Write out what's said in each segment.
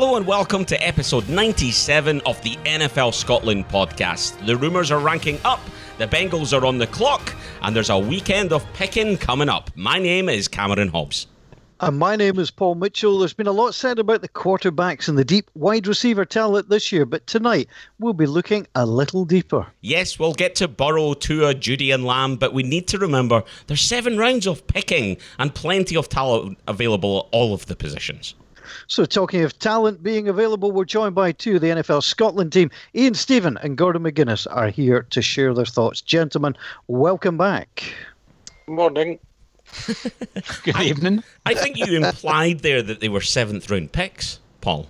Hello and welcome to episode 97 of the NFL Scotland podcast. The rumours are ranking up, the Bengals are on the clock, and there's a weekend of picking coming up. My name is Cameron Hobbs. And my name is Paul Mitchell. There's been a lot said about the quarterbacks and the deep wide receiver talent this year, but tonight we'll be looking a little deeper. Yes, we'll get to Burrow, Tua, Jeudy, and Lamb, but we need to remember there's seven rounds of picking and plenty of talent available at all of the positions. So, talking of talent being available, we're joined by two of the NFL Scotland team. Ian Stephen and Gordon McGuinness are here to share their thoughts. Gentlemen, welcome back. Morning. Good evening. I think you implied there that they were seventh round picks, Paul.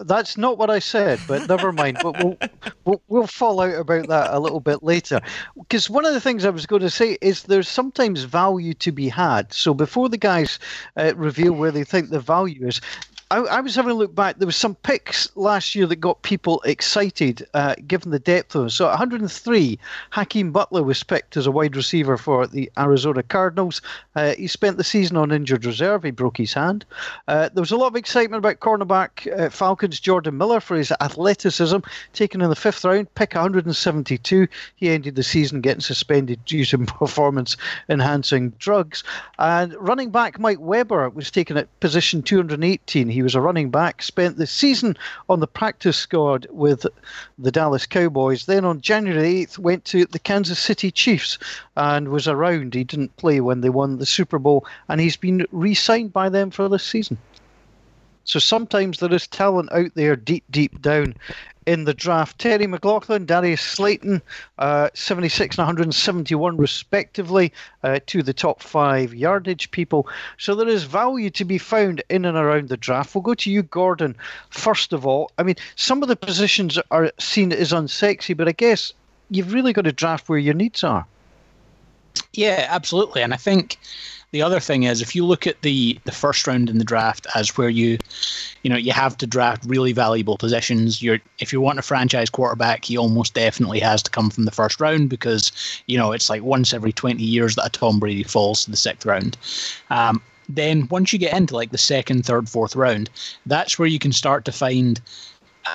That's not what I said, but never mind. we'll, we'll, we'll fall out about that a little bit later. Because one of the things I was going to say is there's sometimes value to be had. So before the guys uh, reveal where they think the value is, I, I, was having a look back. There was some picks last year that got people excited, uh, given the depth of them. So, 103, Hakeem Butler was picked as a wide receiver for the Arizona Cardinals. Uh, he spent the season on injured reserve. He broke his hand. Uh, there was a lot of excitement about cornerback uh, Falcons Jordan Miller for his athleticism, taken in the fifth round, pick 172. He ended the season getting suspended due to performance-enhancing drugs. And running back Mike Weber was taken at position 218. He he was a running back, spent the season on the practice squad with the Dallas Cowboys. Then on January 8th, went to the Kansas City Chiefs and was around. He didn't play when they won the Super Bowl, and he's been re signed by them for this season. So sometimes there is talent out there deep, deep down in the draft. Terry McLaurin, Darius Slayton, uh, 76 and 171 respectively, uh, to the top five yardage people. So there is value to be found in and around the draft. We'll go to you, Gordon, first of all. I mean, some of the positions are seen as unsexy, but I guess you've really got to draft where your needs are. Yeah, absolutely. And I think the other thing is if you look at the the first round in the draft as where you you know you have to draft really valuable positions you're if you want a franchise quarterback he almost definitely has to come from the first round because you know it's like once every 20 years that a tom brady falls to the sixth round. Um, then once you get into like the second third fourth round that's where you can start to find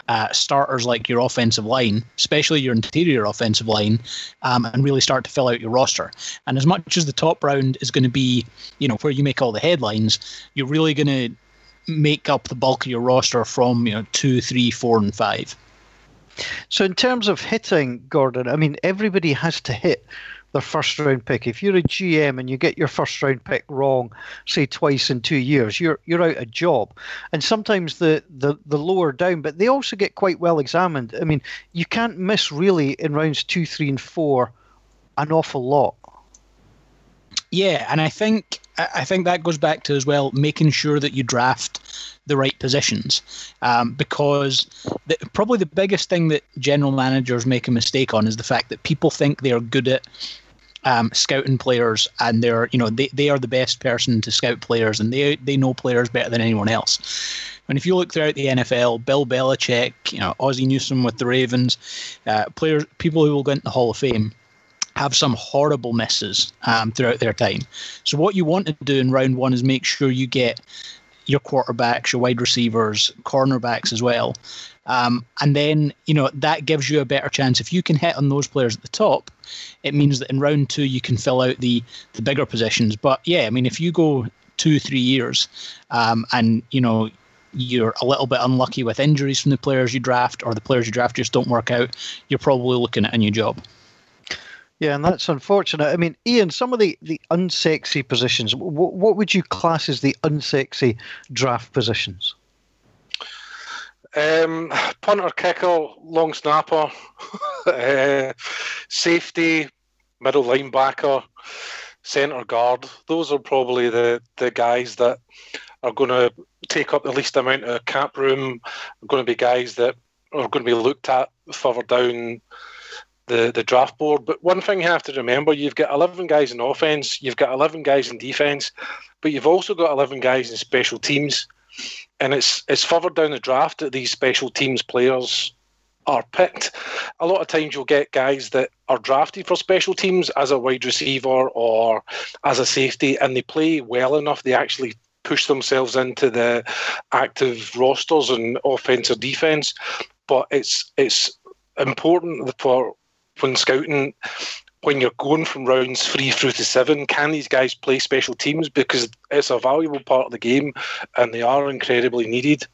uh, starters like your offensive line, especially your interior offensive line, um, and really start to fill out your roster. And as much as the top round is going to be, you know, where you make all the headlines, you're really going to make up the bulk of your roster from you know two, three, four, and five. So in terms of hitting, Gordon, I mean everybody has to hit their first round pick. If you're a GM and you get your first round pick wrong, say twice in two years, you're you're out of job. And sometimes the, the, the lower down, but they also get quite well examined. I mean, you can't miss really in rounds two, three, and four an awful lot. Yeah, and I think I think that goes back to as well making sure that you draft the right positions, um, because the, probably the biggest thing that general managers make a mistake on is the fact that people think they are good at um, scouting players and they're you know they, they are the best person to scout players and they they know players better than anyone else. And if you look throughout the NFL, Bill Belichick, you know Ozzie Newsome with the Ravens, uh, players people who will go into the Hall of Fame have some horrible misses um, throughout their time. So what you want to do in round one is make sure you get your quarterbacks, your wide receivers, cornerbacks as well. Um, and then, you know, that gives you a better chance. If you can hit on those players at the top, it means that in round two you can fill out the the bigger positions. But yeah, I mean, if you go two, three years, um, and you know you're a little bit unlucky with injuries from the players you draft, or the players you draft just don't work out, you're probably looking at a new job. Yeah, and that's unfortunate. I mean, Ian, some of the, the unsexy positions, what, what would you class as the unsexy draft positions? Um, punter, kicker, long snapper, uh, safety, middle linebacker, centre guard. Those are probably the, the guys that are going to take up the least amount of cap room. Are going to be guys that are going to be looked at further down the, the draft board. But one thing you have to remember you've got 11 guys in offense, you've got 11 guys in defense, but you've also got 11 guys in special teams. And it's, it's further down the draft that these special teams players are picked. A lot of times you'll get guys that are drafted for special teams as a wide receiver or as a safety, and they play well enough, they actually push themselves into the active rosters and offense or defense. But it's it's important for when scouting when you're going from rounds three through to seven, can these guys play special teams? Because it's a valuable part of the game and they are incredibly needed.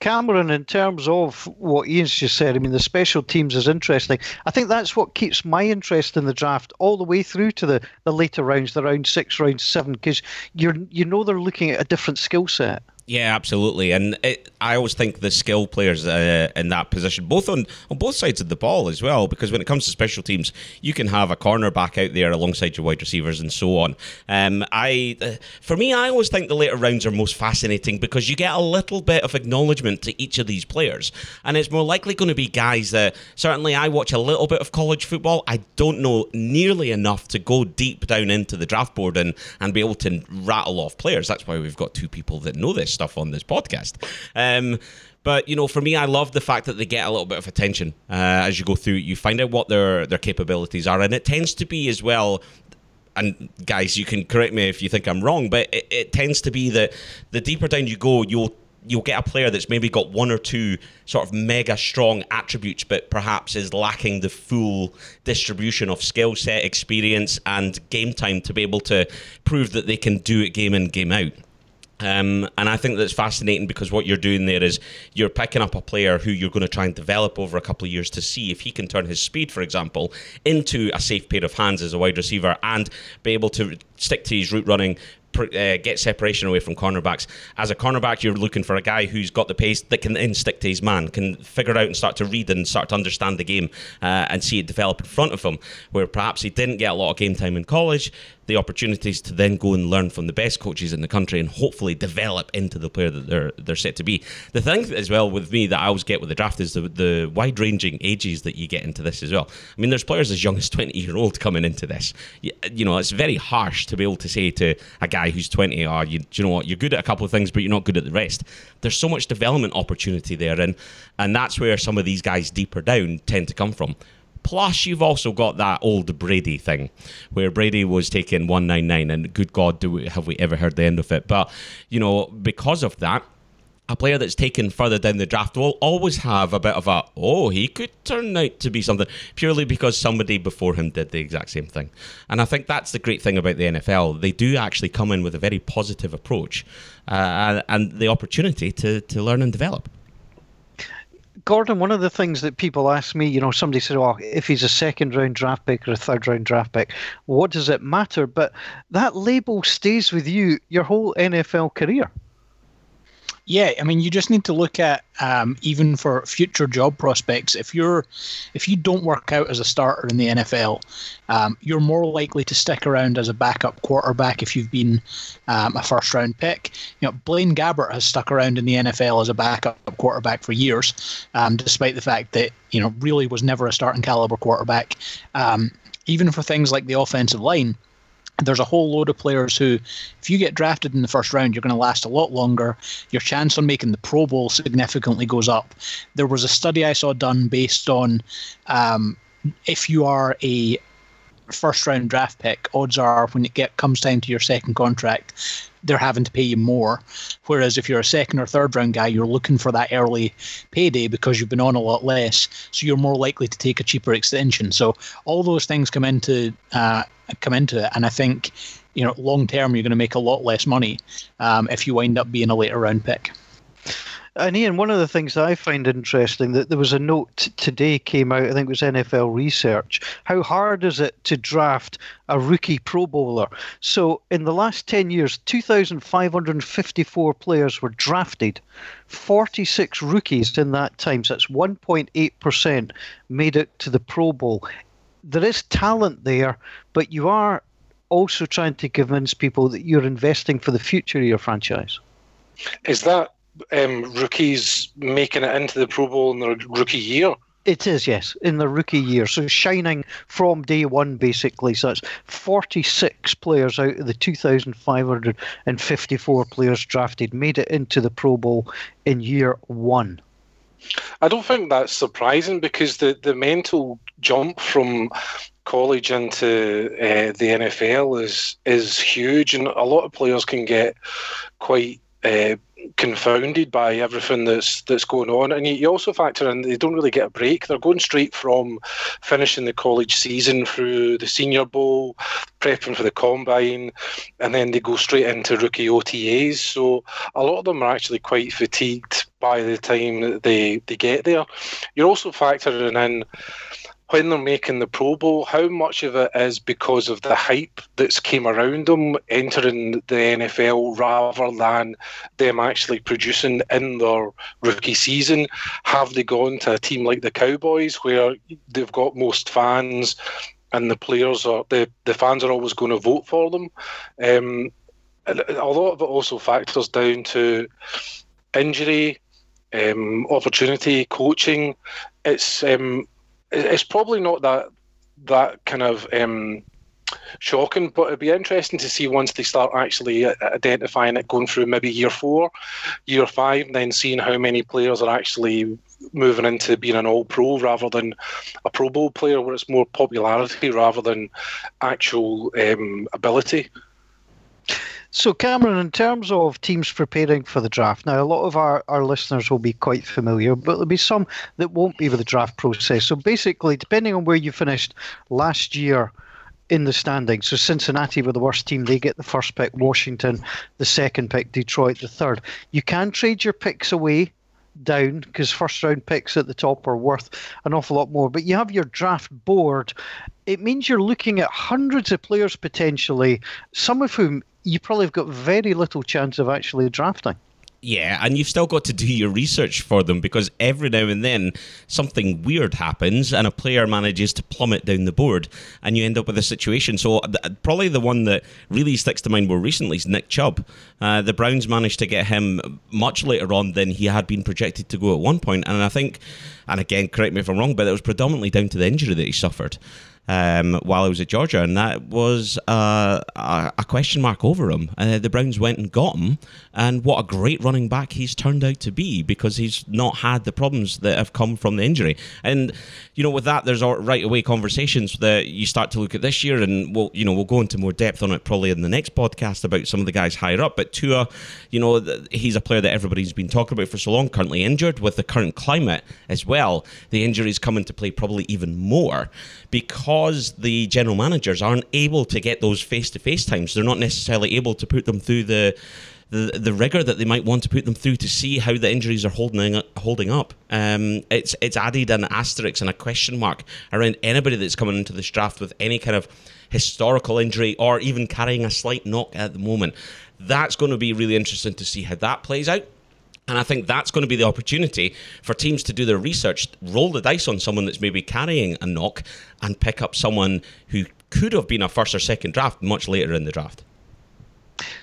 Cameron, in terms of what Ian's just said, I mean, the special teams is interesting. I think that's what keeps my interest in the draft all the way through to the, the later rounds, the round six, round seven, because you're you know they're looking at a different skill set. Yeah, absolutely, and it, I always think the skill players uh, in that position, both on on both sides of the ball as well, because when it comes to special teams, you can have a cornerback out there alongside your wide receivers and so on. Um, I, uh, for me, I always think the later rounds are most fascinating because you get a little bit of acknowledgement to each of these players, and it's more likely going to be guys that certainly I watch a little bit of college football. I don't know nearly enough to go deep down into the draft board and and be able to rattle off players. That's why we've got two people that know this stuff on this podcast. Um, but you know, for me, I love the fact that they get a little bit of attention uh, as you go through. You find out what their their capabilities are, and it tends to be as well. And guys, you can correct me if you think I'm wrong, but it, it tends to be that the deeper down you go, you'll you'll get a player that's maybe got one or two sort of mega strong attributes, but perhaps is lacking the full distribution of skill set, experience, and game time to be able to prove that they can do it game in, game out. Um, and I think that's fascinating because what you're doing there is you're picking up a player who you're going to try and develop over a couple of years to see if he can turn his speed, for example, into a safe pair of hands as a wide receiver and be able to stick to his route running, uh, get separation away from cornerbacks. As a cornerback, you're looking for a guy who's got the pace that can then stick to his man, can figure out and start to read and start to understand the game uh, and see it develop in front of him. Where perhaps he didn't get a lot of game time in college, the opportunities to then go and learn from the best coaches in the country and hopefully develop into the player that they're they're set to be. The thing as well with me that I always get with the draft is the the wide ranging ages that you get into this as well. I mean, there's players as young as 20 year old coming into this. You, you know, it's very harsh to be able to say to a guy who's 20, "Oh, you, you know what? You're good at a couple of things, but you're not good at the rest." There's so much development opportunity there, and and that's where some of these guys deeper down tend to come from. Plus, you've also got that old Brady thing, where Brady was taking 199, and good God, do we, have we ever heard the end of it? But, you know, because of that, a player that's taken further down the draft will always have a bit of a, oh, he could turn out to be something, purely because somebody before him did the exact same thing. And I think that's the great thing about the NFL. They do actually come in with a very positive approach uh, and the opportunity to, to learn and develop. Gordon, one of the things that people ask me, you know, somebody said, "Oh, if he's a second round draft pick or a third round draft pick, what does it matter?" But that label stays with you your whole NFL career. Yeah, I mean, you just need to look at um, even for future job prospects. If you're, if you don't work out as a starter in the NFL, um, you're more likely to stick around as a backup quarterback if you've been um, a first round pick. You know, Blaine Gabbert has stuck around in the NFL as a backup quarterback for years, um, despite the fact that you know really was never a starting caliber quarterback. Um, even for things like the offensive line there's a whole load of players who, if you get drafted in the first round, you're going to last a lot longer. Your chance on making the Pro Bowl significantly goes up. There was a study I saw done based on um, if you are a first round draft pick, odds are when it get comes time to your second contract, they're having to pay you more. Whereas if you're a second or third round guy, you're looking for that early payday because you've been on a lot less, so you're more likely to take a cheaper extension. So all those things come into uh, come into it, and I think you know long term you're going to make a lot less money um, if you wind up being a later round pick. And Ian, one of the things that I find interesting that there was a note today came out, I think it was NFL Research. How hard is it to draft a rookie Pro Bowler? So in the last 10 years, 2,554 players were drafted. 46 rookies in that time, so that's 1.8% made it to the Pro Bowl. There is talent there, but you are also trying to convince people that you're investing for the future of your franchise. Is that um, rookies making it into the Pro Bowl in their rookie year. It is, yes, in the rookie year. So shining from day one, basically. So it's 46 players out of the 2,554 players drafted made it into the Pro Bowl in year one. I don't think that's surprising because the, the mental jump from college into uh, the NFL is is huge, and a lot of players can get quite uh, confounded by everything that's that's going on. And you also factor in they don't really get a break. They're going straight from finishing the college season through the Senior Bowl, prepping for the combine, and then they go straight into rookie OTAs. So a lot of them are actually quite fatigued by the time that they, they get there. You're also factoring in when they're making the Pro Bowl, how much of it is because of the hype that's came around them entering the NFL rather than them actually producing in their rookie season? Have they gone to a team like the Cowboys where they've got most fans and the players are the, the fans are always going to vote for them? Um, a lot of it also factors down to injury, um, opportunity, coaching. It's um, it's probably not that that kind of um, shocking, but it'd be interesting to see once they start actually uh, identifying it, going through maybe year four, year five, then seeing how many players are actually moving into being an all pro rather than a Pro Bowl player, where it's more popularity rather than actual um, ability. So, Cameron, in terms of teams preparing for the draft, now a lot of our, our listeners will be quite familiar, but there'll be some that won't be with the draft process. So, basically, depending on where you finished last year in the standings, so Cincinnati were the worst team, they get the first pick, Washington the second pick, Detroit the third. You can trade your picks away down because first round picks at the top are worth an awful lot more. But you have your draft board. It means you're looking at hundreds of players potentially, some of whom you probably have got very little chance of actually drafting. Yeah, and you've still got to do your research for them because every now and then something weird happens and a player manages to plummet down the board and you end up with a situation. So, probably the one that really sticks to mind more recently is Nick Chubb. Uh, the Browns managed to get him much later on than he had been projected to go at one point, and I think, and again, correct me if I'm wrong, but it was predominantly down to the injury that he suffered um, while I was at Georgia, and that was uh, a, question mark over him. Uh, the Browns went and got him, and what a great running back he's turned out to be because he's not had the problems that have come from the injury. And you know, with that, there's right away conversations that you start to look at this year, and we'll you know we'll go into more depth on it probably in the next podcast about some of the guys higher up. But Tua, you know, he's a player that everybody's been talking about for so long, currently injured with the current climate as well. The injuries come into play probably even more because the general managers aren't able to get those face to face times. They're not necessarily able to put them through the the, the rigor that they might want to put them through to see how the injuries are holding holding up. Um, it's it's added an asterisk and a question mark around anybody that's coming into this draft with any kind of historical injury or even carrying a slight knock at the moment. That's going to be really interesting to see how that plays out. And I think that's going to be the opportunity for teams to do their research, roll the dice on someone that's maybe carrying a knock, and pick up someone who could have been a first or second draft much later in the draft.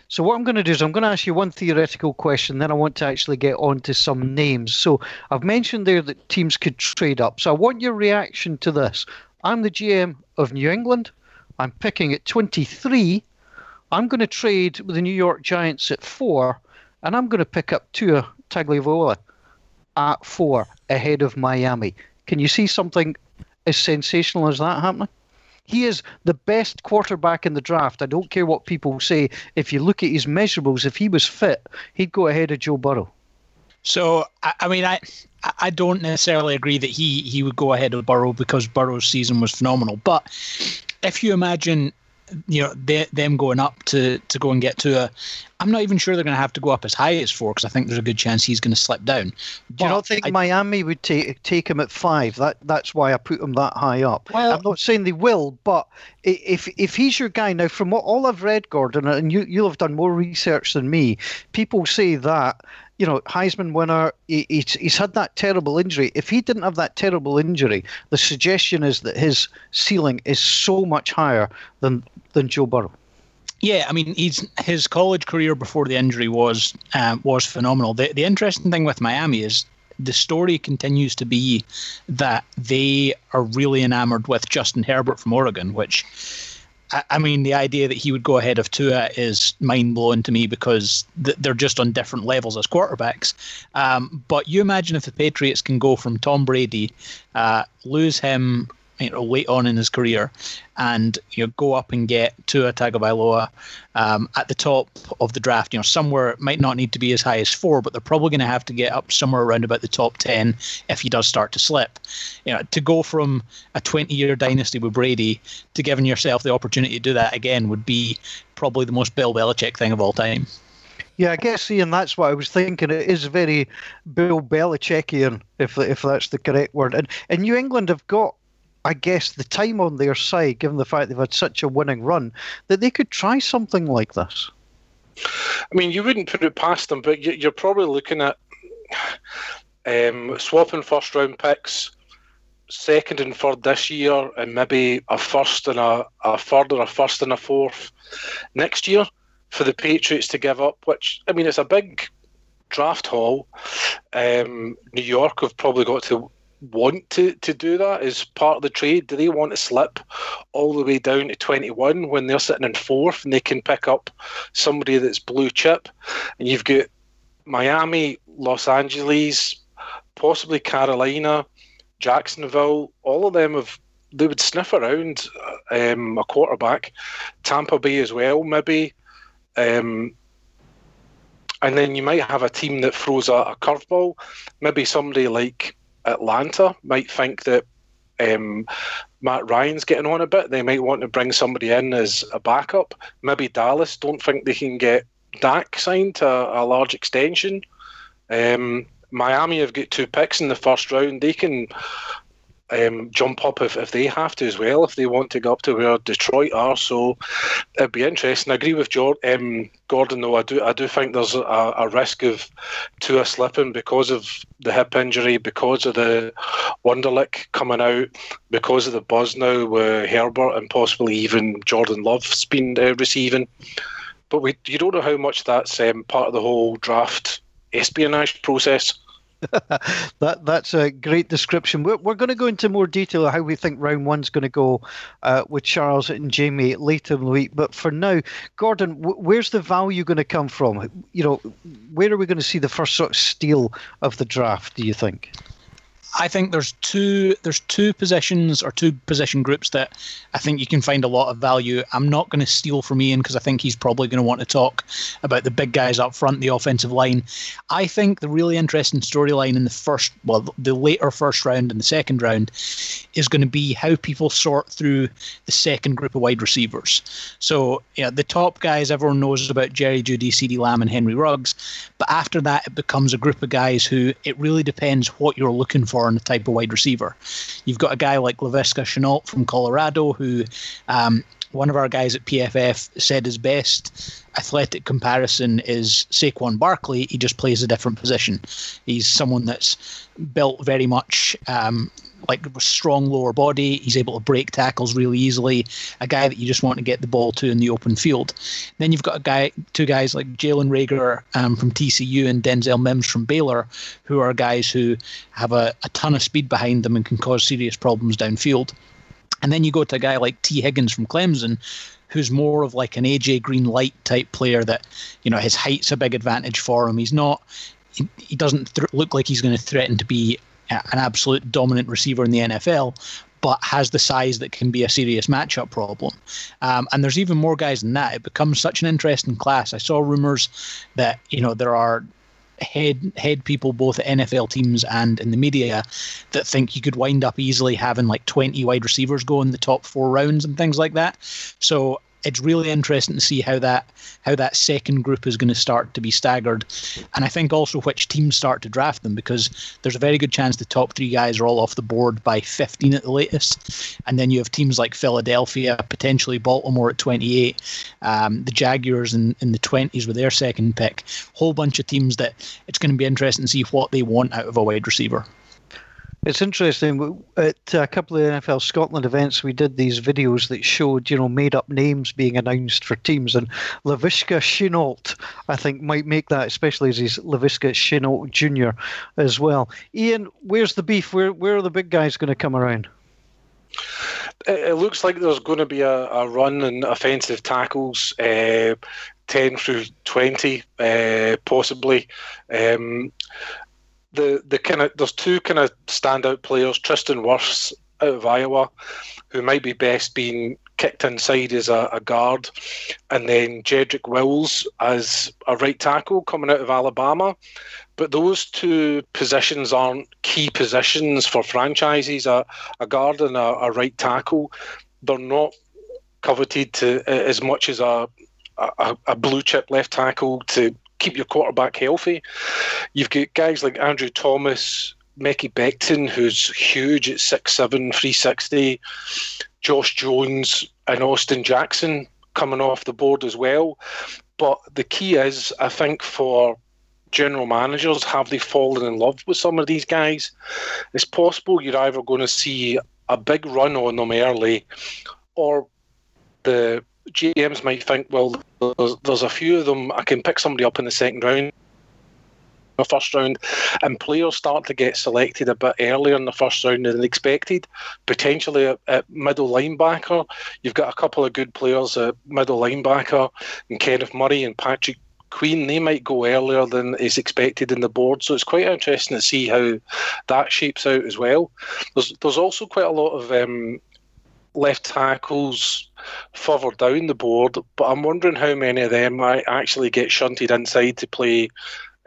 So what I'm going to do is I'm going to ask you one theoretical question, then I want to actually get on to some names. So I've mentioned there that teams could trade up. So I want your reaction to this. I'm the GM of New England. I'm picking at 23. I'm going to trade with the New York Giants at four and I'm going to pick up Tua Tagovailoa at four ahead of Miami. Can you see something as sensational as that happening? He is the best quarterback in the draft. I don't care what people say. If you look at his measurables, if he was fit, he'd go ahead of Joe Burrow. So, I mean, I I don't necessarily agree that he he would go ahead of Burrow because Burrow's season was phenomenal. But if you imagine you know they, them going up to to go and get to a i'm not even sure they're going to have to go up as high as four because i think there's a good chance he's going to slip down. Do you not think I, miami would take take him at five? That that's why i put him that high up. Well, i'm not saying they will but if if he's your guy now from what all i've read gordon and you you'll have done more research than me people say that you know, Heisman winner. He, he's, he's had that terrible injury. If he didn't have that terrible injury, the suggestion is that his ceiling is so much higher than than Joe Burrow. Yeah, I mean, he's his college career before the injury was um, was phenomenal. The the interesting thing with Miami is the story continues to be that they are really enamored with Justin Herbert from Oregon, which I mean, the idea that he would go ahead of Tua is mind blowing to me because th- they're just on different levels as quarterbacks. Um, but you imagine if the Patriots can go from Tom Brady, uh, lose him you know, late on in his career, and you know, go up and get Tua Tagovailoa um, at the top of the draft. You know, somewhere it might not need to be as high as four, but they're probably going to have to get up somewhere around about the top ten if he does start to slip. You know, to go from a 20-year dynasty with Brady to giving yourself the opportunity to do that again would be probably the most Bill Belichick thing of all time. Yeah, I guess, Ian, that's what I was thinking. It is very Bill Belichickian, if if that's the correct word. And, and New England have got, I guess, the time on their side, given the fact they've had such a winning run, that they could try something like this. I mean, you wouldn't put it past them, but you're probably looking at um, swapping first round picks, second and third this year, and maybe a first and a, a third or a first and a fourth next year for the Patriots to give up, which, I mean, it's a big draft haul. Um, New York have probably got to want to, to do that as part of the trade. Do they want to slip all the way down to 21 when they're sitting in fourth and they can pick up somebody that's blue chip? And you've got Miami, Los Angeles, possibly Carolina, Jacksonville, all of them have they would sniff around um, a quarterback. Tampa Bay as well, maybe. Um, and then you might have a team that throws a, a curveball. Maybe somebody like Atlanta might think that um, Matt Ryan's getting on a bit. They might want to bring somebody in as a backup. Maybe Dallas don't think they can get Dak signed to a, large extension. Um, Miami have got two picks in the first round. They can um, jump up if, if they have to as well, if they want to go up to where Detroit are. So it'd be interesting. I agree with um, Gordon, though. I do I do think there's a, a risk of Tua slipping because of the hip injury, because of the Wonderlic coming out, because of the buzz now with Herbert and possibly even Jordan Love's been uh, receiving. But we, you don't know how much that's um, part of the whole draft espionage process. that that's a great description. We're, we're going to go into more detail how we think round one's going to go uh, with Charles and Jamie later in the week. But for now, Gordon, w- where's the value going to come from? You know, where are we going to see the first sort of steal of the draft? Do you think? I think there's two there's two positions or two position groups that I think you can find a lot of value. I'm not going to steal from Ian because I think he's probably going to want to talk about the big guys up front, the offensive line. I think the really interesting storyline in the first, well, the later first round and the second round is going to be how people sort through the second group of wide receivers. So, yeah, the top guys everyone knows about Jerry Jeudy, CeeDee Lamb, and Henry Ruggs, but after that it becomes a group of guys who it really depends what you're looking for on the type of wide receiver. You've got a guy like Laviska Shenault from Colorado, who um, one of our guys at PFF said his best athletic comparison is Saquon Barkley. He just plays a different position. He's someone that's built very much um, like a strong lower body. He's able to break tackles really easily. A guy that you just want to get the ball to in the open field. Then you've got a guy, two guys like Jalen Reagor um, from TCU and Denzel Mims from Baylor, who are guys who have a, a ton of speed behind them and can cause serious problems downfield. And then you go to a guy like Tee Higgins from Clemson, who's more of like an AJ Green light type player that, you know, his height's a big advantage for him. He's not, he, doesn't th- look like he's going to threaten to be an absolute dominant receiver in the NFL, but has the size that can be a serious matchup problem. Um, and there's even more guys than that. It becomes such an interesting class. I saw rumors that you know there are head head people both at NFL teams and in the media that think you could wind up easily having like 20 wide receivers go in the top four rounds and things like that. So it's really interesting to see how that how that second group is going to start to be staggered, and I think also which teams start to draft them because there's a very good chance the top three guys are all off the board by 15 at the latest, and then you have teams like Philadelphia, potentially Baltimore at 28, um, the Jaguars in, in the 20s with their second pick, whole bunch of teams that it's going to be interesting to see what they want out of a wide receiver. It's interesting. At a couple of NFL Scotland events, we did these videos that showed, you know, made up names being announced for teams. And Laviska Shenault, I think, might make that, especially as he's Laviska Shenault Jr. as well. Ian, where's the beef? Where, where are the big guys going to come around? It looks like there's going to be a, a run in offensive tackles. Uh, 10 through 20, uh, possibly. Um, the the kind of there's two kind of standout players, Tristan Wirfs out of Iowa, who might be best being kicked inside as a, a guard, and then Jedrick Wills as a right tackle coming out of Alabama. But those two positions aren't key positions for franchises. A, a guard and a, a right tackle, they're not coveted to as much as a, a, a blue chip left tackle to keep your quarterback healthy. You've got guys like Andrew Thomas, Mekhi Becton, who's huge at 6'7, 360, Josh Jones, and Austin Jackson coming off the board as well. But the key is, I think, for general managers, have they fallen in love with some of these guys? It's possible you're either going to see a big run on them early, or the GMs might think, well, there's, there's a few of them. I can pick somebody up in the second round the first round, and players start to get selected a bit earlier in the first round than expected. Potentially at, at, middle linebacker, you've got a couple of good players at middle linebacker, and Kenneth Murray and Patrick Queen. They might go earlier than is expected in the board, so it's quite interesting to see how that shapes out as well. There's there's also quite a lot of um, left tackles further down the board, but I'm wondering how many of them might actually get shunted inside to play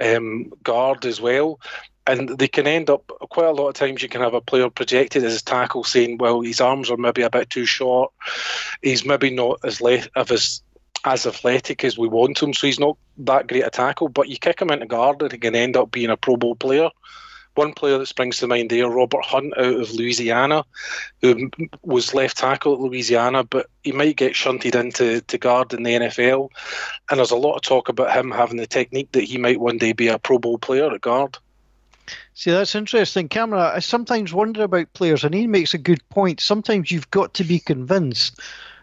um, guard as well. And they can end up quite a lot of times. You can have a player projected as a tackle, saying, "Well, his arms are maybe a bit too short. He's maybe not as le- of as as athletic as we want him, so he's not that great a tackle. But you kick him into guard, and he can end up being a Pro Bowl player." One player that springs to mind there, Robert Hunt out of Louisiana, who was left tackle at Louisiana, but he might get shunted into to guard in the NFL. And there's a lot of talk about him having the technique that he might one day be a Pro Bowl player at guard. See, that's interesting, Cameron. I sometimes wonder about players, and he makes a good point. Sometimes you've got to be convinced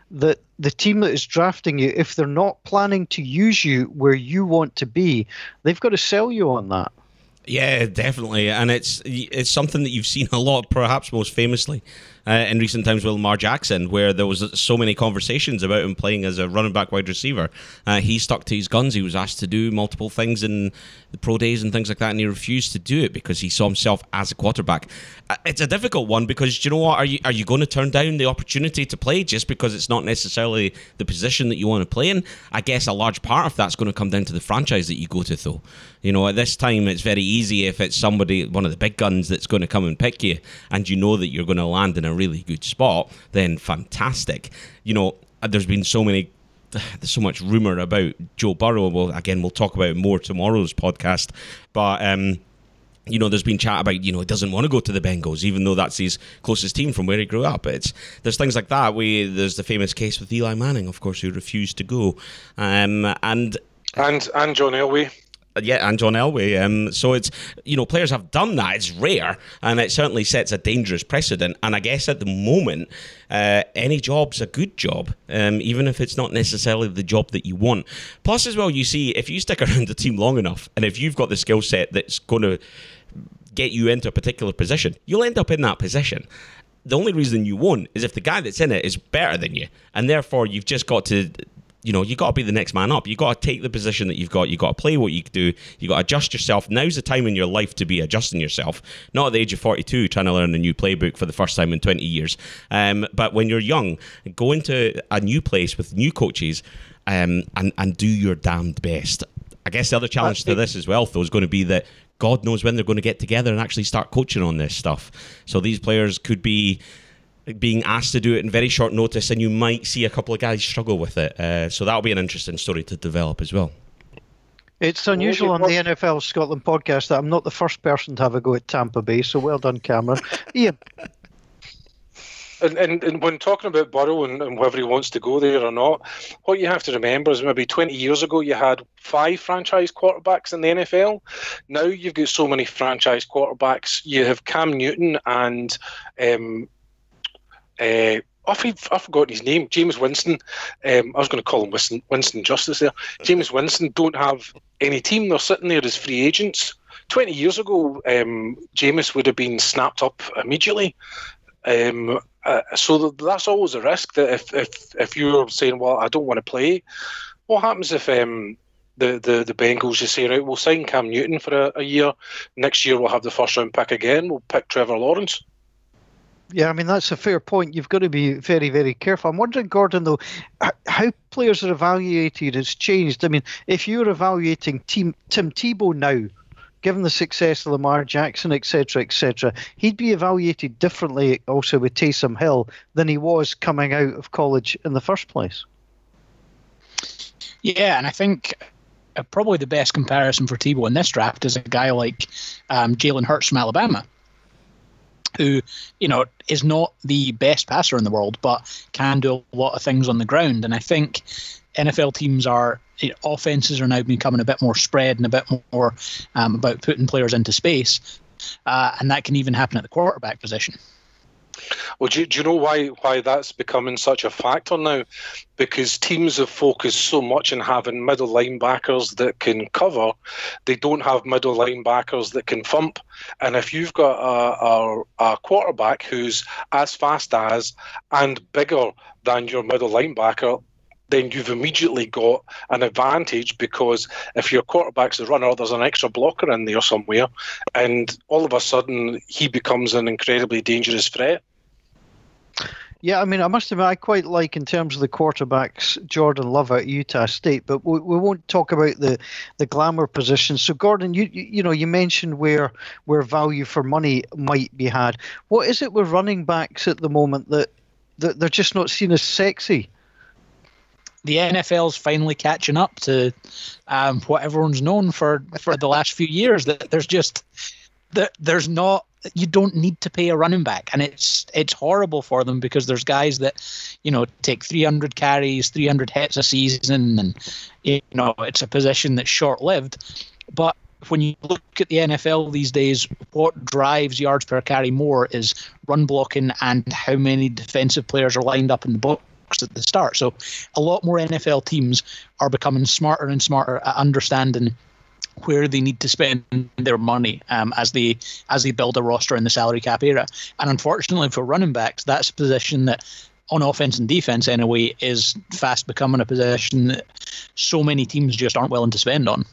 that the team that is drafting you, if they're not planning to use you where you want to be, they've got to sell you on that. Yeah, definitely, and it's it's something that you've seen a lot, perhaps most famously uh, in recent times with Lamar Jackson, where there was so many conversations about him playing as a running back wide receiver. Uh, he stuck to his guns. He was asked to do multiple things in the pro days and things like that, and he refused to do it because he saw himself as a quarterback. Uh, it's a difficult one because you know what? Are you are you going to turn down the opportunity to play just because it's not necessarily the position that you want to play in? I guess a large part of that's going to come down to the franchise that you go to, though. You know, at this time, it's very easy if it's somebody, one of the big guns, that's going to come and pick you, and you know that you're going to land in a really good spot, then fantastic. You know, there's been so many there's so much rumor about Joe Burrow. Well, again, we'll talk about more tomorrow's podcast. But um, you know, there's been chat about you know he doesn't want to go to the Bengals, even though that's his closest team from where he grew up. It's there's things like that. We there's the famous case with Eli Manning, of course, who refused to go, um, and and and John Elway yeah, and John Elway. Um, so it's you know players have done that. It's rare, and it certainly sets a dangerous precedent. And I guess at the moment, uh, any job's a good job, um, even if it's not necessarily the job that you want. Plus, as well, you see if you stick around the team long enough, and if you've got the skill set that's going to get you into a particular position, you'll end up in that position the only reason you won't is if the guy that's in it is better than you, and therefore you've just got to you know, you got to be the next man up. You got to take the position that you've got. You got to play what you do. You got to adjust yourself. Now's the time in your life to be adjusting yourself. Not at the age of forty-two, trying to learn a new playbook for the first time in twenty years. Um, but when you're young, go into a new place with new coaches, um, and and do your damned best. I guess the other challenge to this as well, though, is going to be that God knows when they're going to get together and actually start coaching on this stuff. So these players could be being asked to do it in very short notice, and you might see a couple of guys struggle with it. Uh, so that'll be an interesting story to develop as well. It's unusual on the NFL Scotland podcast that I'm not the first person to have a go at Tampa Bay, so well done, Cameron. Ian. And, and, and, when talking about Burrow and, and, whether he wants to go there or not, what you have to remember is maybe 20 years ago you had five franchise quarterbacks in the NFL. Now you've got so many franchise quarterbacks. You have Cam Newton and um, uh, I've, I've forgotten his name, Jameis Winston. Um, I was going to call him Winston, Winston Justice there. Jameis Winston don't have any team. They're sitting there as free agents. 20 years ago, um, Jameis would have been snapped up immediately. Um, uh, so that's always a risk that if, if, if you're saying, well, I don't want to play, what happens if um, the, the, the Bengals just say, right, we'll sign Cam Newton for a, a year. Next year, we'll have the first round pick again. We'll pick Trevor Lawrence. Yeah, I mean that's a fair point. You've got to be very, very careful. I'm wondering, Gordon, though, how players are evaluated has changed. I mean, if you're evaluating team, Tim Tebow now, given the success of Lamar Jackson, etc., etc., he'd be evaluated differently also with Taysom Hill than he was coming out of college in the first place. Yeah, and I think uh, probably the best comparison for Tebow in this draft is a guy like um, Jalen Hurts from Alabama who you know is not the best passer in the world, but can do a lot of things on the ground. And I think NFL teams are you know, offenses are now becoming a bit more spread and a bit more um, about putting players into space, uh, and that can even happen at the quarterback position. Well, do, do you know why why that's becoming such a factor now? Because teams have focused so much on having middle linebackers that can cover, they don't have middle linebackers that can thump. And if you've got a, a, a quarterback who's as fast as and bigger than your middle linebacker, then you've immediately got an advantage because if your quarterback's a runner, there's an extra blocker in there somewhere, and all of a sudden he becomes an incredibly dangerous threat. Yeah, I mean, I must admit, I quite like in terms of the quarterbacks Jordan Love at Utah State, but we, we won't talk about the, the glamour positions. So, Gordon, you, you you know you mentioned where where value for money might be had. What is it with running backs at the moment that, that they're just not seen as sexy? The NFL's finally catching up to um, what everyone's known for for the last few years. That there's just that there's not you don't need to pay a running back, and it's it's horrible for them because there's guys that you know take 300 carries, 300 hits a season, and you know it's a position that's short lived. But when you look at the NFL these days, what drives yards per carry more is run blocking and how many defensive players are lined up in the box at the start. So a lot more NFL teams are becoming smarter and smarter at understanding where they need to spend their money um, as they as they build a roster in the salary cap era. And unfortunately for running backs, that's a position that on offense and defense anyway is fast becoming a position that so many teams just aren't willing to spend on.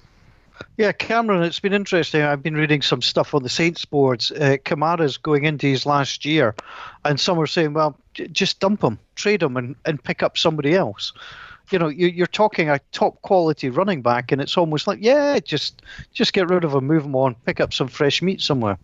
Yeah, Cameron, it's been interesting. I've been reading some stuff on the Saints boards. Uh, Kamara's going into his last year, and some are saying, well, just dump him, trade him, and, and pick up somebody else. You know, you, you're talking a top quality running back, and it's almost like, yeah, just just get rid of him, move him on, pick up some fresh meat somewhere.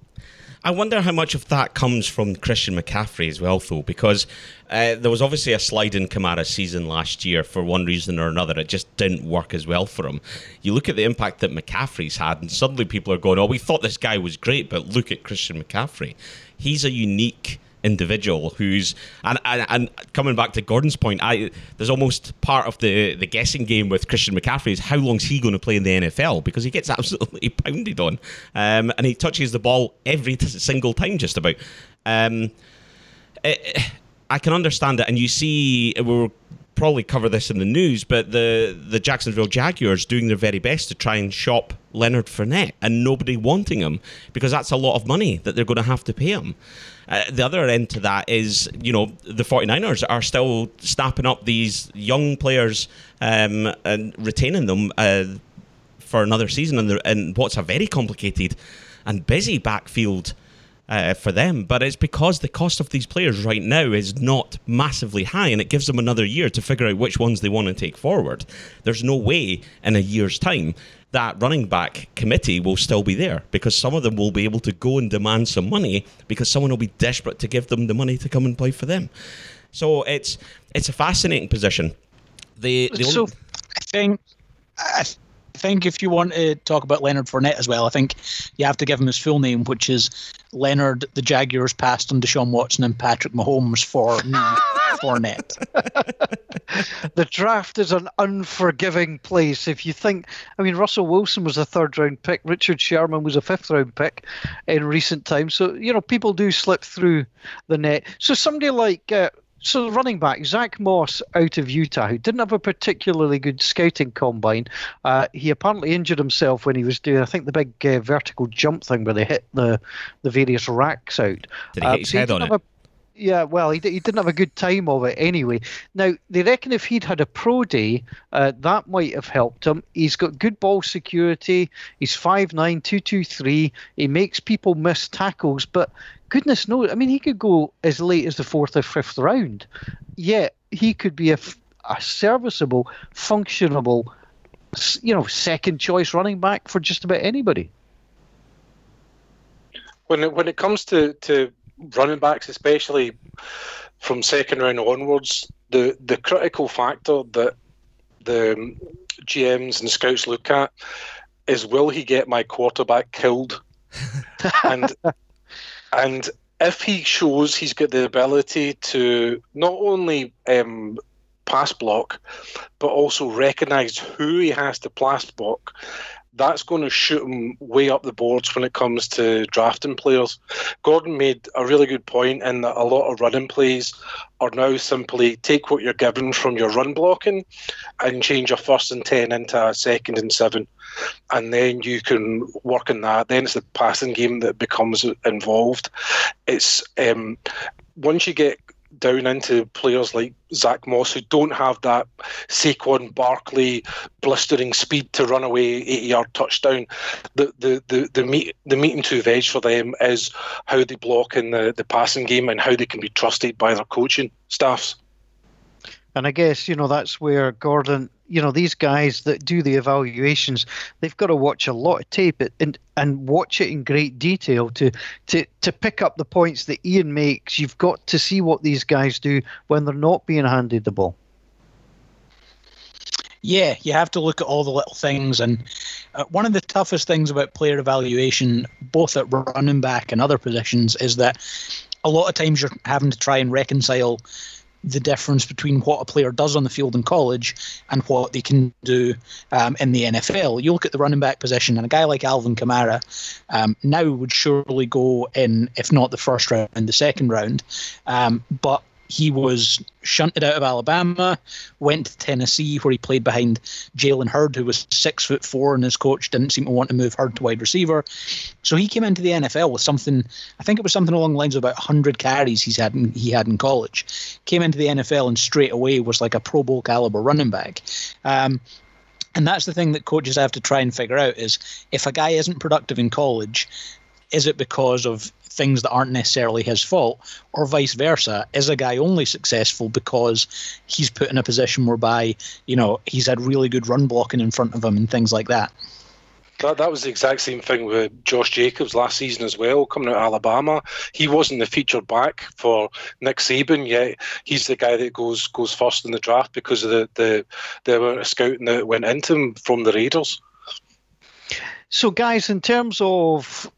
I wonder how much of that comes from Christian McCaffrey as well, though, because uh, there was obviously a slide in Kamara's season last year for one reason or another. It just didn't work as well for him. You look at the impact that McCaffrey's had, and suddenly people are going, "Oh, we thought this guy was great, but look at Christian McCaffrey. He's a unique." Individual who's and, and, and coming back to Gordon's point, I there's almost part of the the guessing game with Christian McCaffrey is how long's he going to play in the NFL because he gets absolutely pounded on, um, and he touches the ball every single time just about. Um, it, eh, I can understand it, and you see we were probably cover this in the news, but the the Jacksonville Jaguars doing their very best to try and shop Leonard Fournette and nobody wanting him because that's a lot of money that they're going to have to pay him. Uh, the other end to that is, you know, the 49ers are still snapping up these young players um, and retaining them uh, for another season and, and what's a very complicated and busy backfield uh, for them. But it's because the cost of these players right now is not massively high, and it gives them another year to figure out which ones they want to take forward. There's no way in a year's time that running back committee will still be there because some of them will be able to go and demand some money because someone will be desperate to give them the money to come and play for them. So it's it's a fascinating position. The, the so only- I think I think if you want to talk about Leonard Fournette as well, I think you have to give him his full name, which is Leonard the Jaguars passed on Deshaun Watson and Patrick Mahomes for Fournette. the draft is an unforgiving place. If you think, I mean, Russell Wilson was a third round pick, Richard Sherman was a fifth round pick in recent times. So, you know, people do slip through the net. So, somebody like uh, so the running back Zach Moss out of Utah, who didn't have a particularly good scouting combine, uh, he apparently injured himself when he was doing, I think, the big uh, vertical jump thing where they hit the the various racks out. Did he hit uh, his so head on it? A, Yeah, well, he, he didn't have a good time of it anyway. Now, they reckon if he'd had a pro day, uh, that might have helped him. He's got good ball security. He's 5'9, 223. He makes people miss tackles, but goodness knows, I mean, he could go as late as the fourth or fifth round. Yet, he could be a, a serviceable, functionable, you know, second choice running back for just about anybody. When it, when it comes to, to running backs, especially from second round onwards, the the critical factor that the GMs and scouts look at is will he get my quarterback killed? and and if he shows he's got the ability to not only um, pass block, but also recognise who he has to pass block that's going to shoot him way up the boards when it comes to drafting players. Gordon made a really good point in that a lot of running plays are now simply take what you're given from your run blocking and change your first and 10 into a second and seven. And then you can work on that. Then it's the passing game that becomes involved. It's um, once you get down into players like Zach Moss who don't have that Saquon Barkley blistering speed to run away 80 yard touchdown. The the the the meat the meat and two veg for them is how they block in the, the passing game and how they can be trusted by their coaching staffs. And I guess, you know, that's where Gordon, you know, these guys that do the evaluations, they've got to watch a lot of tape and and watch it in great detail to to to pick up the points that Ian makes. You've got to see what these guys do when they're not being handed the ball. Yeah, you have to look at all the little things. And uh, one of the toughest things about player evaluation, both at running back and other positions, is that a lot of times you're having to try and reconcile the difference between what a player does on the field in college and what they can do um, in the NFL. You look at the running back position, and a guy like Alvin Kamara um, now would surely go in, if not the first round, the second round. Um, but he was shunted out of Alabama, went to Tennessee where he played behind Jalen Hurd, who was six foot four, and his coach didn't seem to want to move Hurd to wide receiver. So he came into the NFL with something. I think it was something along the lines of about 100 carries he's had in, he had in college. Came into the NFL and straight away was like a Pro Bowl caliber running back. Um, and that's the thing that coaches have to try and figure out is if a guy isn't productive in college, is it because of things that aren't necessarily his fault, or vice versa? Is a guy only successful because he's put in a position whereby, you know, he's had really good run blocking in front of him and things like that? That, that was the exact same thing with Josh Jacobs last season as well, coming out of Alabama. He wasn't the featured back for Nick Saban, yet he's the guy that goes goes first in the draft because of the the, the amount of scouting that went into him from the Raiders. So, guys, in terms of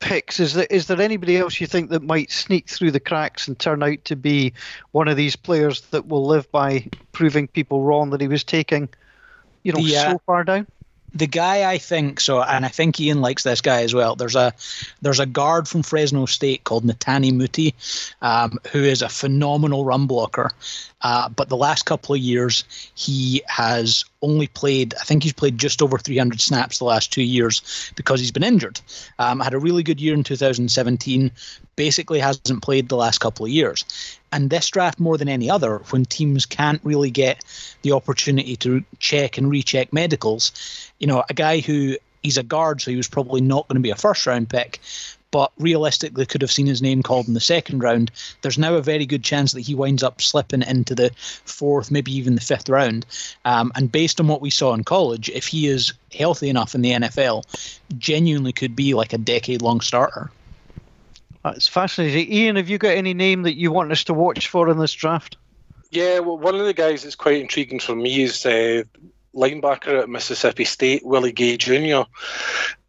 picks, is there is there anybody else you think that might sneak through the cracks and turn out to be one of these players that will live by proving people wrong that he was taking, you know, uh, so far down? The guy I think so, and I think Ian likes this guy as well. There's a there's a guard from Fresno State called Netane Muti, um, who is a phenomenal run blocker. Uh, but the last couple of years, he has only played. I think he's played just over 300 snaps the last two years because he's been injured. Um, had a really good year in 2017. Basically, hasn't played the last couple of years. And this draft, more than any other, when teams can't really get the opportunity to check and recheck medicals, you know, a guy who he's a guard, so he was probably not going to be a first round pick, but realistically could have seen his name called in the second round. There's now a very good chance that he winds up slipping into the fourth, maybe even the fifth round. Um, and based on what we saw in college, if he is healthy enough in the NFL, genuinely could be like a decade long starter. That's fascinating. Ian, have you got any name that you want us to watch for in this draft? Yeah, well, one of the guys that's quite intriguing for me is uh, linebacker at Mississippi State, Willie Gay Jr.,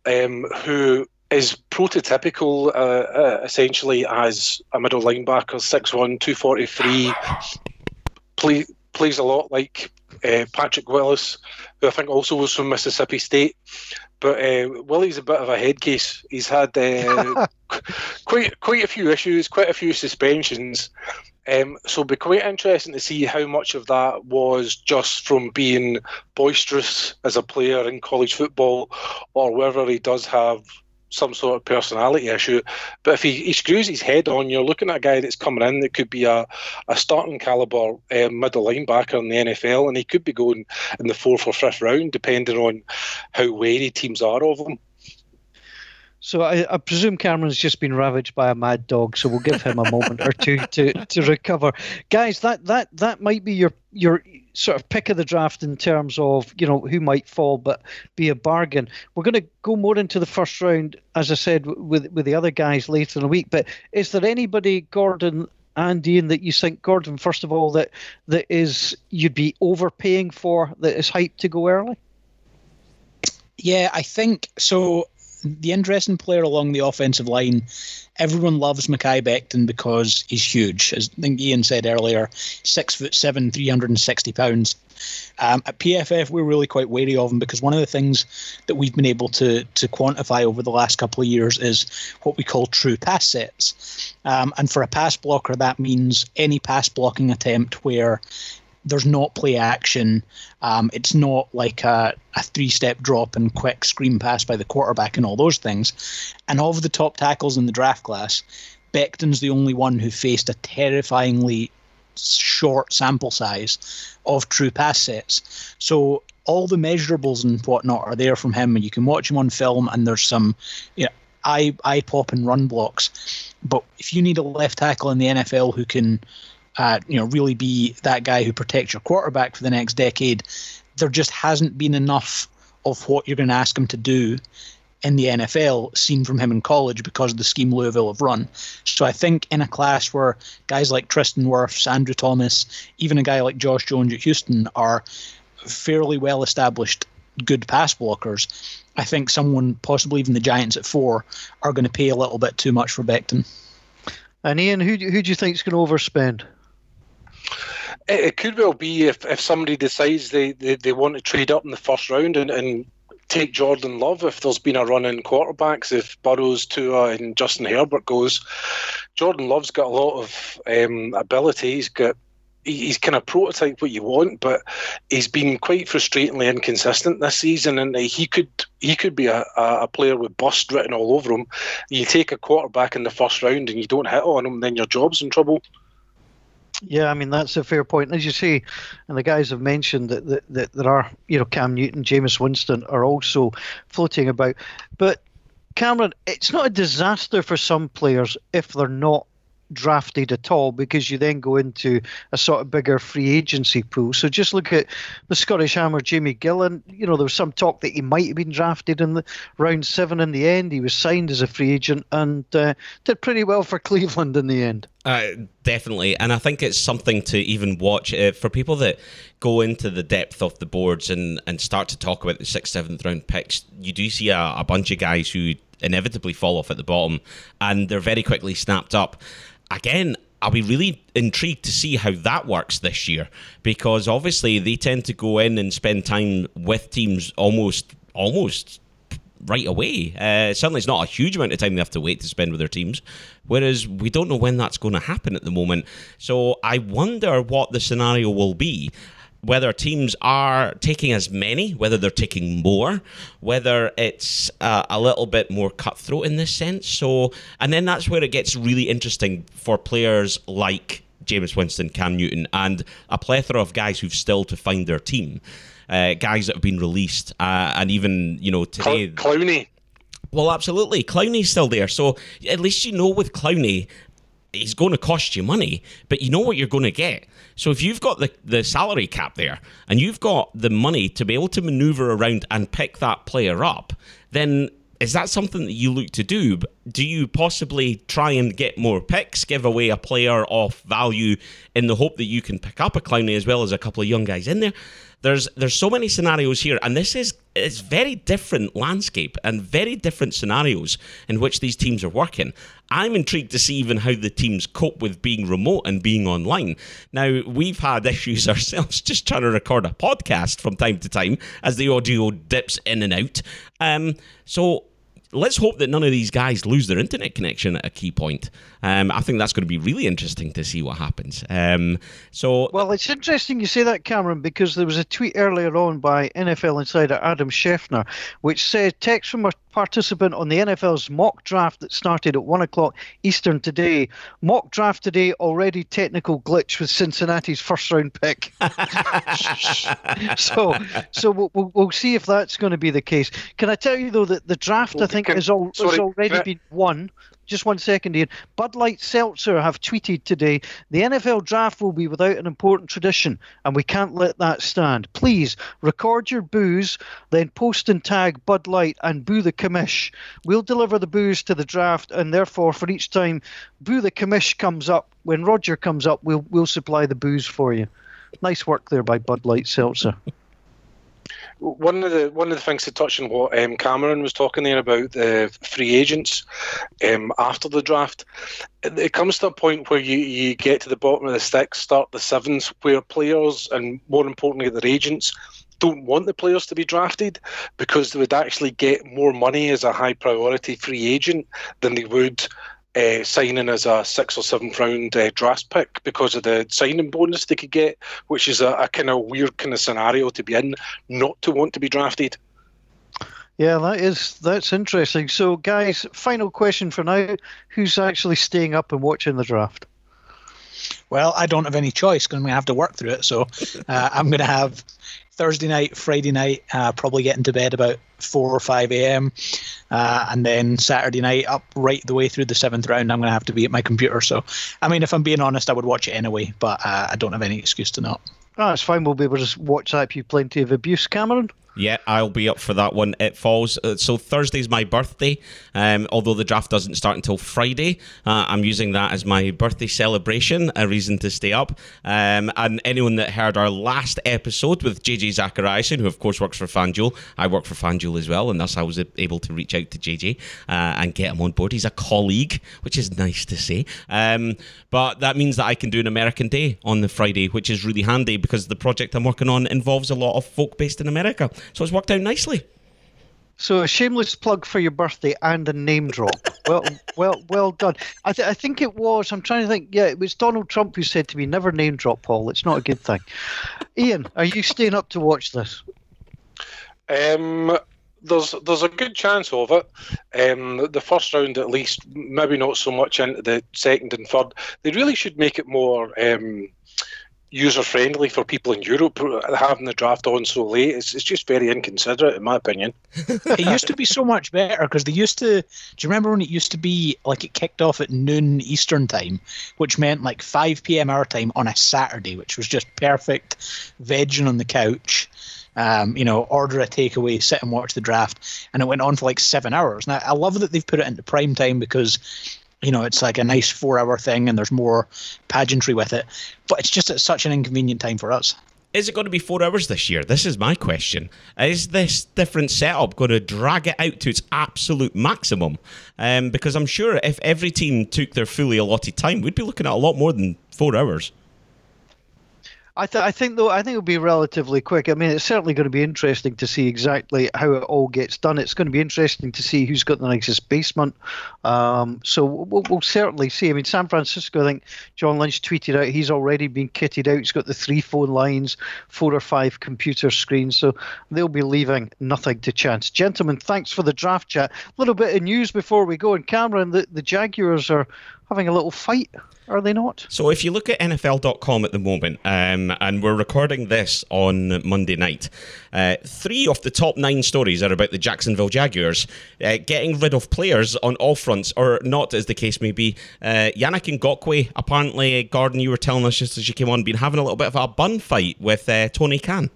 um, who is prototypical uh, uh, essentially as a middle linebacker, 6'1, 243, play, plays a lot like uh, Patrick Willis, who I think also was from Mississippi State. But uh, Willie's a bit of a head case. He's had uh, quite quite a few issues, quite a few suspensions. Um, so it'll be quite interesting to see how much of that was just from being boisterous as a player in college football, or whether he does have some sort of personality issue. But if he, he screws his head on, you're looking at a guy that's coming in that could be a, a starting caliber uh, middle linebacker in the NFL, and he could be going in the fourth or fifth round, depending on how wary teams are of him. So I, I, presume Cameron's just been ravaged by a mad dog, so we'll give him a moment or two to, to recover. Guys, that, that that might be your your sort of pick of the draft in terms of you know who might fall, but be a bargain. We're going to go more into the first round, as I said, with with the other guys later in the week. But is there anybody, Gordon and Ian, that you think, Gordon, first of all, that that is you'd be overpaying for that is hyped to go early? Yeah, I think so the interesting player along the offensive line, everyone loves Mekhi Becton because he's huge. As I think Ian said earlier, six foot seven, 360 pounds. Um, at PFF, we're really quite wary of him because one of the things that we've been able to to quantify over the last couple of years is what we call true pass sets. Um, and for a pass blocker, that means any pass blocking attempt where there's not play action. Um, it's not like a, a three step drop and quick screen pass by the quarterback and all those things. And of the top tackles in the draft class, Becton's the only one who faced a terrifyingly short sample size of true pass sets. So all the measurables and whatnot are there from him, and you can watch him on film, and there's some you know, eye eye pop and run blocks. But if you need a left tackle in the NFL who can you know, really be that guy who protects your quarterback for the next decade. There just hasn't been enough of what you're going to ask him to do in the NFL seen from him in college because of the scheme Louisville have run. So I think in a class where guys like Tristan Wirfs, Andrew Thomas, even a guy like Josh Jones at Houston are fairly well established good pass blockers, I think someone, possibly even the Giants at four, are going to pay a little bit too much for Becton. And Ian, who, who do you think is going to overspend? It, could well be if, if somebody decides they, they, they want to trade up in the first round and, and take Jordan Love if there's been a run in quarterbacks. If Burrows, Tua, and Justin Herbert goes, Jordan Love's got a lot of um, ability. He's got he's kind of prototype what you want, but he's been quite frustratingly inconsistent this season, and he could he could be a, a player with bust written all over him. You take a quarterback in the first round and you don't hit on him, then your job's in trouble. Yeah, I mean that's a fair point. As you say, and the guys have mentioned that, that, that there are, you know, Cam Newton, Jameis Winston are also floating about. But Cameron, it's not a disaster for some players if they're not drafted at all because you then go into a sort of bigger free agency pool. So just look at the Scottish Hammer, Jamie Gillan. You know, there was some talk that he might have been drafted in the round seven in the end. He was signed as a free agent and uh, did pretty well for Cleveland in the end. Uh, definitely, and I think it's something to even watch uh, for people that go into the depth of the boards and, and start to talk about the sixth, seventh round picks. You do see a, a bunch of guys who inevitably fall off at the bottom, and they're very quickly snapped up again, I'll be really intrigued to see how that works this year because obviously they tend to go in and spend time with teams almost almost right away. Uh, certainly, it's not a huge amount of time they have to wait to spend with their teams. Whereas we don't know when that's going to happen at the moment. So I wonder what the scenario will be whether teams are taking as many, whether they're taking more, whether it's uh, a little bit more cutthroat in this sense. So, and then that's where it gets really interesting for players like Jameis Winston, Cam Newton, and a plethora of guys who've still to find their team. Uh, guys that have been released, uh, and even you know today, Clowney. Well, absolutely, Clowney's still there. So at least you know with Clowney, he's going to cost you money, but you know what you're going to get. So if you've got the, the salary cap there and you've got the money to be able to maneuver around and pick that player up, then is that something that you look to do? Do you possibly try and get more picks, give away a player of value in the hope that you can pick up a Clowney as well as a couple of young guys in there? There's there's so many scenarios here, and this is it's very different landscape and very different scenarios in which these teams are working. I'm intrigued to see even how the teams cope with being remote and being online. Now we've had issues ourselves just trying to record a podcast from time to time as the audio dips in and out. Um, so let's hope that none of these guys lose their internet connection at a key point. Um, I think that's going to be really interesting to see what happens. Um, so, well, it's interesting you say that, Cameron, because there was a tweet earlier on by NFL insider Adam Schefter, which said text from a participant on the NFL's mock draft that started at one o'clock Eastern today. Mock draft today, already technical glitch with Cincinnati's first round pick. so, so we'll, we'll, we'll, see if that's going to be the case. Can I tell you though that the draft well, I think can, has, al- sorry, has already been won just one second here. Bud Light Seltzer have tweeted today the NFL draft will be without an important tradition, and we can't let that stand. Please record your boos, then post and tag Bud Light and boo the commish. We'll deliver the boos to the draft, and therefore, for each time boo the commish comes up, when Roger comes up, we'll we'll supply the boos for you. Nice work there by Bud Light Seltzer one of the one of the things to touch on what um, Cameron was talking there about the free agents um, after the draft, it, it, comes to a point where you, you get to the bottom of the sticks, start the sevens, where players and more importantly their agents don't want the players to be drafted because they would actually get more money as a high priority free agent than they would uh, signing as a six or seventh round uh, draft pick because of the signing bonus they could get, which is a, a kind of weird kind of scenario to be in, not to want to be drafted. Yeah, that is that's interesting. So, guys, final question for now: Who's actually staying up and watching the draft? Well, I don't have any choice because I'm going to have to work through it. So, uh, I'm going to have Thursday night, Friday night, uh, probably getting to bed about 4 or 5 a.m. Uh, and then Saturday night, up right the way through the seventh round, I'm going to have to be at my computer. So, I mean, if I'm being honest, I would watch it anyway, but uh, I don't have any excuse to not. Oh, that's fine. We'll be able to watch WhatsApp you plenty of abuse, Cameron. Yeah, I'll be up for that one. It falls. Uh, so Thursday's my birthday. Um, although the draft doesn't start until Friday, uh, I'm using that as my birthday celebration, a reason to stay up. Um, and anyone that heard our last episode with JJ Zachariason, who of course works for FanDuel, I work for FanDuel as well, and thus I was able to reach out to JJ uh, and get him on board. He's a colleague, which is nice to say. Um, but that means that I can do an American Day on the Friday, which is really handy because the project I'm working on involves a lot of folk based in America. So it's worked out nicely. So a shameless plug for your birthday and a name drop. Well, well, well done. I, th- I think it was. I'm trying to think. Yeah, it was Donald Trump who said to me, "Never name drop, Paul. It's not a good thing." Ian, are you staying up to watch this? Um, there's there's a good chance of it. Um, the first round, at least, maybe not so much into the second and third. They really should make it more. Um, user friendly for people in Europe having the draft on so late. It's, it's just very inconsiderate, in my opinion. it used to be so much better because they used to. Do you remember when it used to be like it kicked off at noon Eastern time, which meant like 5 p.m. our time on a Saturday, which was just perfect vegging on the couch. Um, you know, order a takeaway, sit and watch the draft, and it went on for like seven hours. Now I love that they've put it into prime time because you know, it's like a nice four hour thing and there's more pageantry with it. But it's just at such an inconvenient time for us. Is it going to be four hours this year? This is my question. Is this different setup going to drag it out to its absolute maximum? Um, because I'm sure if every team took their fully allotted time, we'd be looking at a lot more than four hours. I, th- I think though I think it'll be relatively quick. I mean, it's certainly going to be interesting to see exactly how it all gets done. It's going to be interesting to see who's got the nicest basement. Um, so we'll, we'll, certainly see. I mean, San Francisco. I think John Lynch tweeted out he's already been kitted out. He's got the three phone lines, four or five computer screens. So they'll be leaving nothing to chance. Gentlemen, thanks for the draft chat. A little bit of news before we go. And Cameron, the, the Jaguars are having a little fight, are they not? So if you look at NFL.com at the moment, um, and we're recording this on Monday night, uh, three of the top nine stories are about the Jacksonville Jaguars uh, getting rid of players on all fronts, or not, as the case may be. Uh, Yannick Ngakoue, apparently, Gordon, you were telling us just as you came on, been having a little bit of a bun fight with uh, Tony Khan.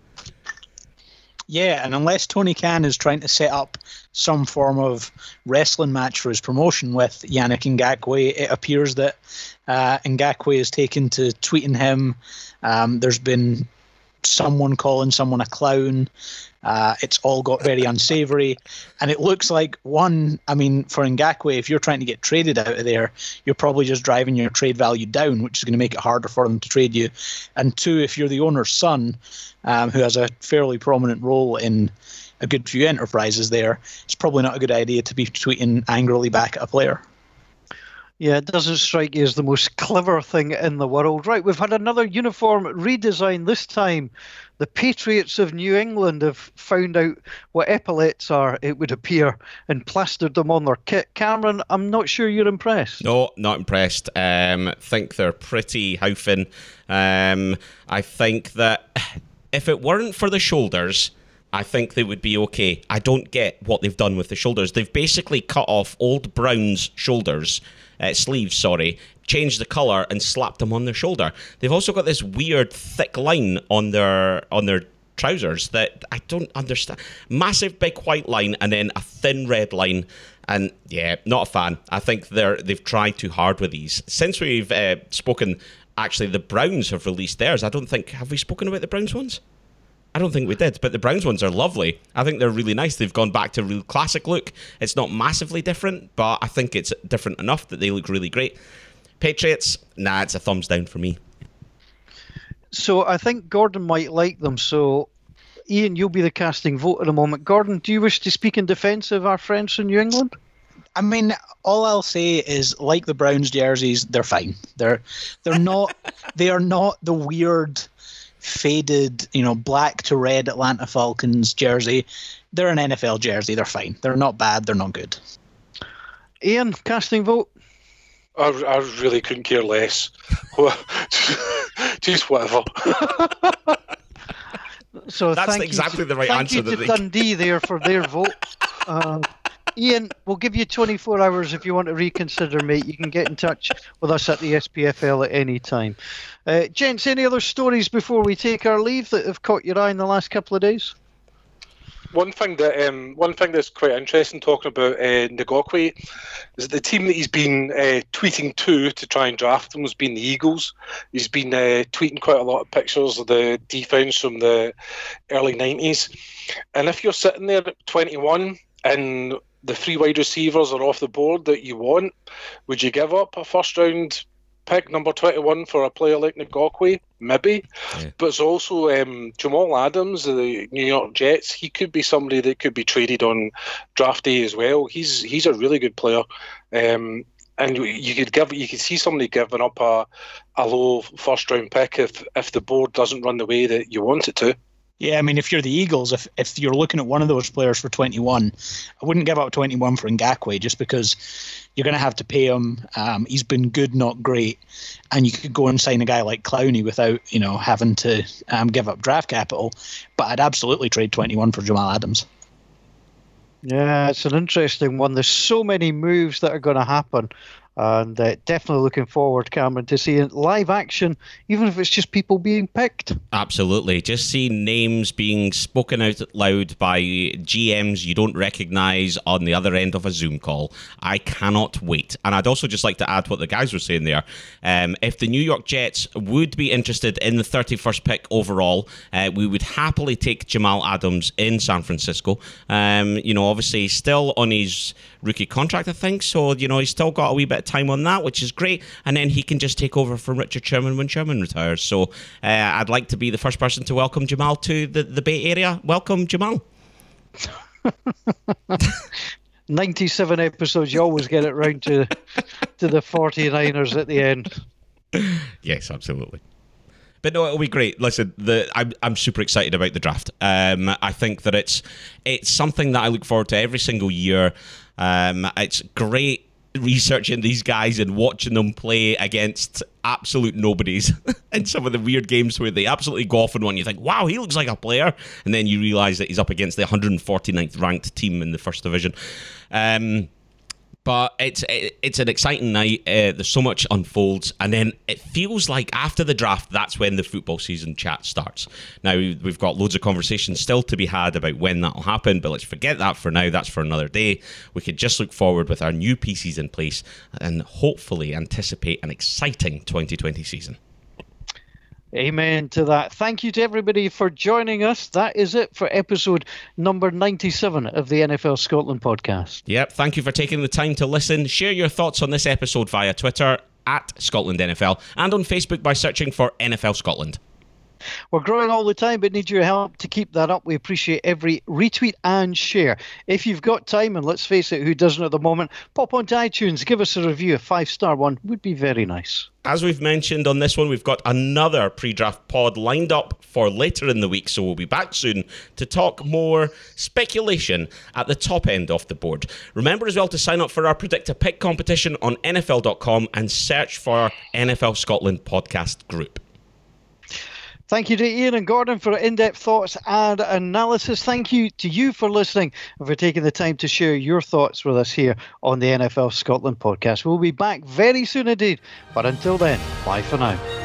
Yeah, and unless Tony Khan is trying to set up some form of wrestling match for his promotion with Yannick Ngakoue, it appears that uh, Ngakoue is taken to tweeting him. Um, there's been someone calling someone a clown. Uh, it's all got very unsavory, and it looks like one. I mean, for Ngakoue, if you're trying to get traded out of there, you're probably just driving your trade value down, which is going to make it harder for them to trade you. And two, if you're the owner's son, um, who has a fairly prominent role in a good few enterprises there, it's probably not a good idea to be tweeting angrily back at a player. Yeah, it doesn't strike you as the most clever thing in the world. Right, we've had another uniform redesign. This time, the Patriots of New England have found out what epaulets are, it would appear, and plastered them on their kit. Cameron, I'm not sure you're impressed. No, not impressed. Um, think they're pretty houfing. Um, I think that if it weren't for the shoulders, I think they would be okay. I don't get what they've done with the shoulders. They've basically cut off old Brown's shoulders, uh, sleeves, sorry, changed the color and slapped them on their shoulder. They've also got this weird thick line on their on their trousers that I don't understand. Massive big white line and then a thin red line. And yeah, not a fan. I think they're they've tried too hard with these. Since we've uh, spoken, actually, the Browns have released theirs. I don't think have we spoken about the Browns ones. I don't think we did, but the Browns ones are lovely. I think they're really nice. They've gone back to a real classic look. It's not massively different, but I think it's different enough that they look really great. Patriots, nah, it's a thumbs down for me. So I think Gordon might like them. So, Ian, you'll be the casting vote at the moment. Gordon, do you wish to speak in defence of our friends from New England? I mean, all I'll say is, like the Browns jerseys, they're fine. They're they're not they are not the weird faded, you know, black to red Atlanta Falcons jersey. They're an NFL jersey. They're fine. They're not bad. They're not good. Ian, casting vote. I, I really couldn't care less. Just whatever. So That's thank exactly you to, the right thank answer you that to they- Dundee there for their vote. Uh, Ian, we'll give you 24 hours if you want to reconsider, mate. You can get in touch with us at the SPFL at any time. Uh, gents, any other stories before we take our leave that have caught your eye in the last couple of days? One thing that um, one thing that's quite interesting talking about uh, is the team that he's been uh, tweeting to to try and draft him has been the Eagles. He's been uh, tweeting quite a lot of pictures of the defense from the early nineties, and if you're sitting there at 21 and the three wide receivers are off the board that you want, would you give up a first round pick number 21 for a player like Ngakoue? Maybe. Yeah. But it's also um, Jamal Adams of the New York Jets. He could be somebody that could be traded on draft day as well. He's he's a really good player. Um, and you- you could give you could see somebody giving up a, a low first round pick if if the board doesn't run the way that you want it to. Yeah, I mean, if you're the Eagles, if if you're looking at one of those players for 21, I wouldn't give up 21 for Ngakoue just because you're going to have to pay him. Um, he's been good, not great, and you could go and sign a guy like Clowney without you know having to um, give up draft capital. But I'd absolutely trade 21 for Jamal Adams. Yeah, it's an interesting one. There's so many moves that are going to happen. And uh, definitely looking forward, Cameron, to seeing live action, even if it's just people being picked. Absolutely. Just seeing names being spoken out loud by GMs you don't recognize on the other end of a Zoom call. I cannot wait. And I'd also just like to add what the guys were saying there. Um, if the New York Jets would be interested in the 31st pick overall, uh, we would happily take Jamal Adams in San Francisco. Um, you know, obviously, he's still on his rookie contract, I think. So, you know, he's still got a wee bit of time on that, which is great. And then he can just take over from Richard Sherman when Sherman retires. So uh, I'd like to be the first person to welcome Jamal to the, the Bay Area. Welcome, Jamal. 97 episodes, you always get it round to, to the 49ers at the end. Yes, absolutely. But no, it'll be great. Listen, the I'm I'm super excited about the draft. Um, I think that it's it's something that I look forward to every single year. Um, it's great researching these guys and watching them play against absolute nobodies in some of the weird games where they absolutely go off on one. You think, wow, he looks like a player, and then you realize that he's up against the 149th ranked team in the first division. Um, but it's it, it's an exciting night. Uh, there's so much unfolds, and then it feels like after the draft, that's when the football season chat starts. Now we've got loads of conversations still to be had about when that'll happen, but let's forget that for now. That's for another day. We could just look forward with our new pieces in place and hopefully anticipate an exciting 2020 season. Amen to that. Thank you to everybody for joining us. That is it for episode number 97 of the NFL Scotland podcast. Yep. Thank you for taking the time to listen. Share your thoughts on this episode via Twitter at Scotland NFL and on Facebook by searching for NFL Scotland. We're growing all the time, but need your help to keep that up. We appreciate every retweet and share. If you've got time, and let's face it, who doesn't at the moment, pop onto iTunes, give us a review. A five star one would be very nice. As we've mentioned on this one, we've got another pre draft pod lined up for later in the week, so we'll be back soon to talk more speculation at the top end of the board. Remember as well to sign up for our Predict a Pick competition on NFL.com and search for NFL Scotland podcast group. Thank you to Ian and Gordon for in depth thoughts and analysis. Thank you to you for listening and for taking the time to share your thoughts with us here on the NFL Scotland podcast. We'll be back very soon indeed. But until then, bye for now.